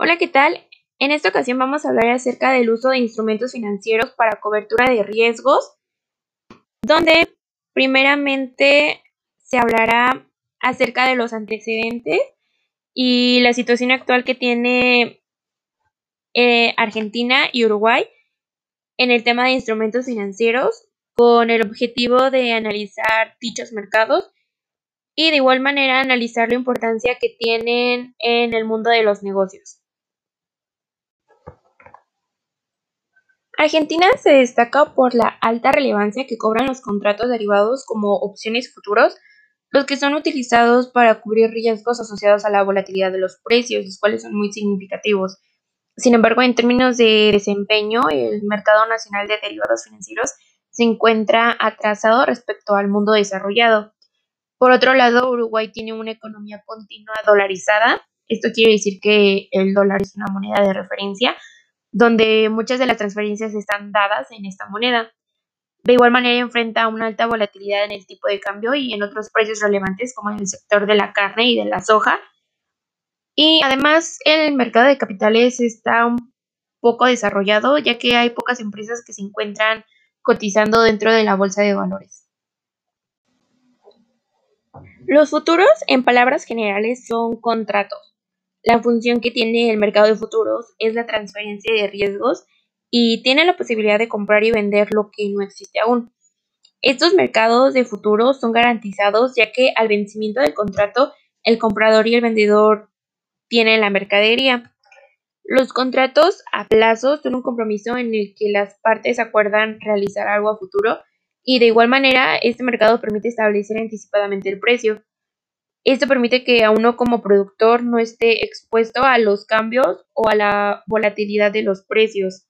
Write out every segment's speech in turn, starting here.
Hola, ¿qué tal? En esta ocasión vamos a hablar acerca del uso de instrumentos financieros para cobertura de riesgos, donde primeramente se hablará acerca de los antecedentes y la situación actual que tiene eh, Argentina y Uruguay en el tema de instrumentos financieros con el objetivo de analizar dichos mercados y de igual manera analizar la importancia que tienen en el mundo de los negocios. Argentina se destaca por la alta relevancia que cobran los contratos derivados como opciones futuros, los que son utilizados para cubrir riesgos asociados a la volatilidad de los precios, los cuales son muy significativos. Sin embargo, en términos de desempeño, el mercado nacional de derivados financieros se encuentra atrasado respecto al mundo desarrollado. Por otro lado, Uruguay tiene una economía continua dolarizada. Esto quiere decir que el dólar es una moneda de referencia, donde muchas de las transferencias están dadas en esta moneda. De igual manera, enfrenta una alta volatilidad en el tipo de cambio y en otros precios relevantes, como en el sector de la carne y de la soja, y además el mercado de capitales está un poco desarrollado ya que hay pocas empresas que se encuentran cotizando dentro de la bolsa de valores. Los futuros, en palabras generales, son contratos. La función que tiene el mercado de futuros es la transferencia de riesgos y tiene la posibilidad de comprar y vender lo que no existe aún. Estos mercados de futuros son garantizados ya que al vencimiento del contrato el comprador y el vendedor tiene la mercadería. Los contratos a plazo son un compromiso en el que las partes acuerdan realizar algo a futuro y de igual manera este mercado permite establecer anticipadamente el precio. Esto permite que a uno como productor no esté expuesto a los cambios o a la volatilidad de los precios.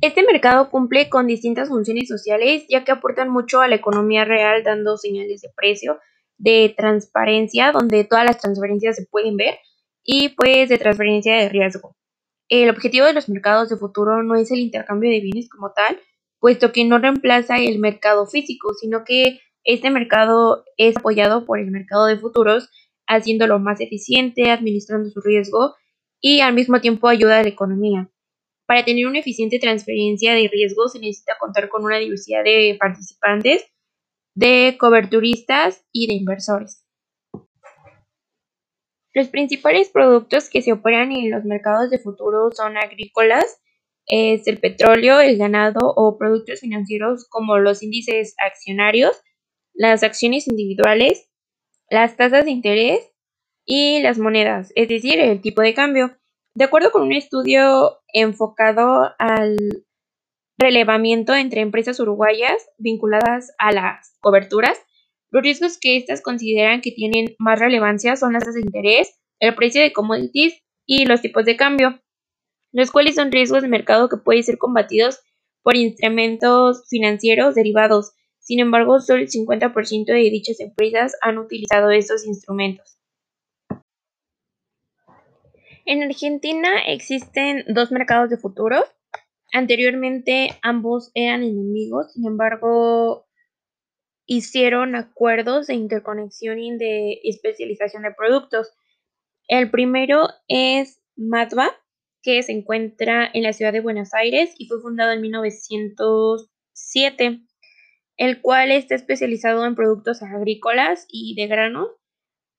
Este mercado cumple con distintas funciones sociales ya que aportan mucho a la economía real dando señales de precio de transparencia, donde todas las transferencias se pueden ver, y pues de transferencia de riesgo. El objetivo de los mercados de futuro no es el intercambio de bienes como tal, puesto que no reemplaza el mercado físico, sino que este mercado es apoyado por el mercado de futuros, haciéndolo más eficiente, administrando su riesgo y al mismo tiempo ayuda a la economía. Para tener una eficiente transferencia de riesgo se necesita contar con una diversidad de participantes de coberturistas y de inversores. Los principales productos que se operan en los mercados de futuro son agrícolas, es el petróleo, el ganado o productos financieros como los índices accionarios, las acciones individuales, las tasas de interés y las monedas, es decir, el tipo de cambio. De acuerdo con un estudio enfocado al relevamiento entre empresas uruguayas vinculadas a las coberturas. Los riesgos que éstas consideran que tienen más relevancia son las tasas de interés, el precio de commodities y los tipos de cambio, los cuales son riesgos de mercado que pueden ser combatidos por instrumentos financieros derivados. Sin embargo, solo el 50% de dichas empresas han utilizado estos instrumentos. En Argentina existen dos mercados de futuros, Anteriormente ambos eran enemigos, sin embargo, hicieron acuerdos de interconexión y de especialización de productos. El primero es Matva, que se encuentra en la ciudad de Buenos Aires y fue fundado en 1907, el cual está especializado en productos agrícolas y de grano,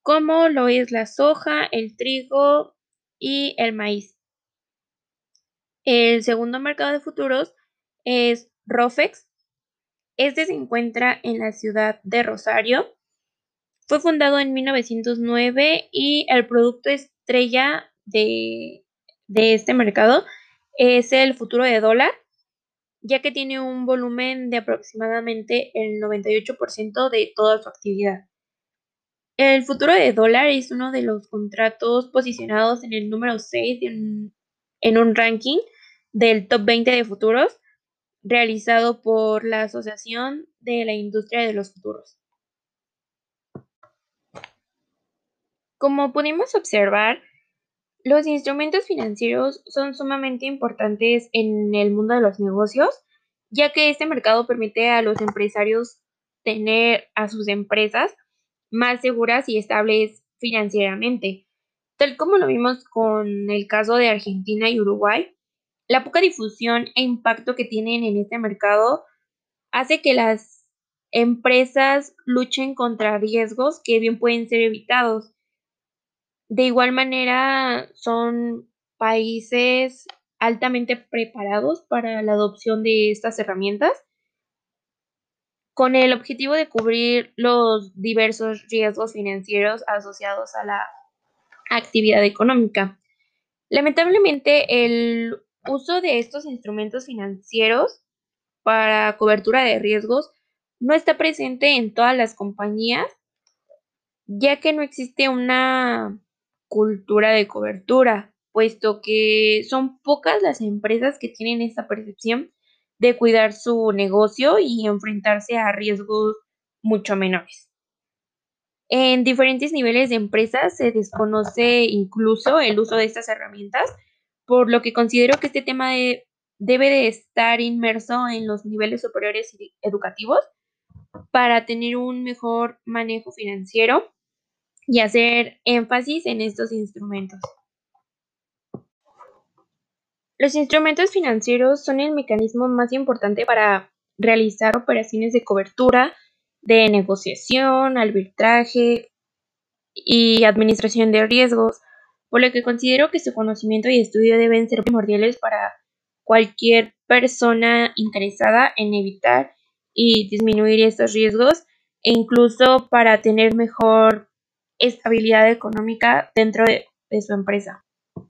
como lo es la soja, el trigo y el maíz. El segundo mercado de futuros es Rofex. Este se encuentra en la ciudad de Rosario. Fue fundado en 1909 y el producto estrella de, de este mercado es el futuro de dólar, ya que tiene un volumen de aproximadamente el 98% de toda su actividad. El futuro de dólar es uno de los contratos posicionados en el número 6 en un ranking del Top 20 de Futuros realizado por la Asociación de la Industria de los Futuros. Como pudimos observar, los instrumentos financieros son sumamente importantes en el mundo de los negocios, ya que este mercado permite a los empresarios tener a sus empresas más seguras y estables financieramente. Tal como lo vimos con el caso de Argentina y Uruguay, la poca difusión e impacto que tienen en este mercado hace que las empresas luchen contra riesgos que bien pueden ser evitados. De igual manera, son países altamente preparados para la adopción de estas herramientas con el objetivo de cubrir los diversos riesgos financieros asociados a la actividad económica. Lamentablemente, el uso de estos instrumentos financieros para cobertura de riesgos no está presente en todas las compañías, ya que no existe una cultura de cobertura, puesto que son pocas las empresas que tienen esta percepción de cuidar su negocio y enfrentarse a riesgos mucho menores. En diferentes niveles de empresas se desconoce incluso el uso de estas herramientas, por lo que considero que este tema debe de estar inmerso en los niveles superiores educativos para tener un mejor manejo financiero y hacer énfasis en estos instrumentos. Los instrumentos financieros son el mecanismo más importante para realizar operaciones de cobertura, de negociación, arbitraje y administración de riesgos, por lo que considero que su conocimiento y estudio deben ser primordiales para cualquier persona interesada en evitar y disminuir estos riesgos e incluso para tener mejor estabilidad económica dentro de, su empresa.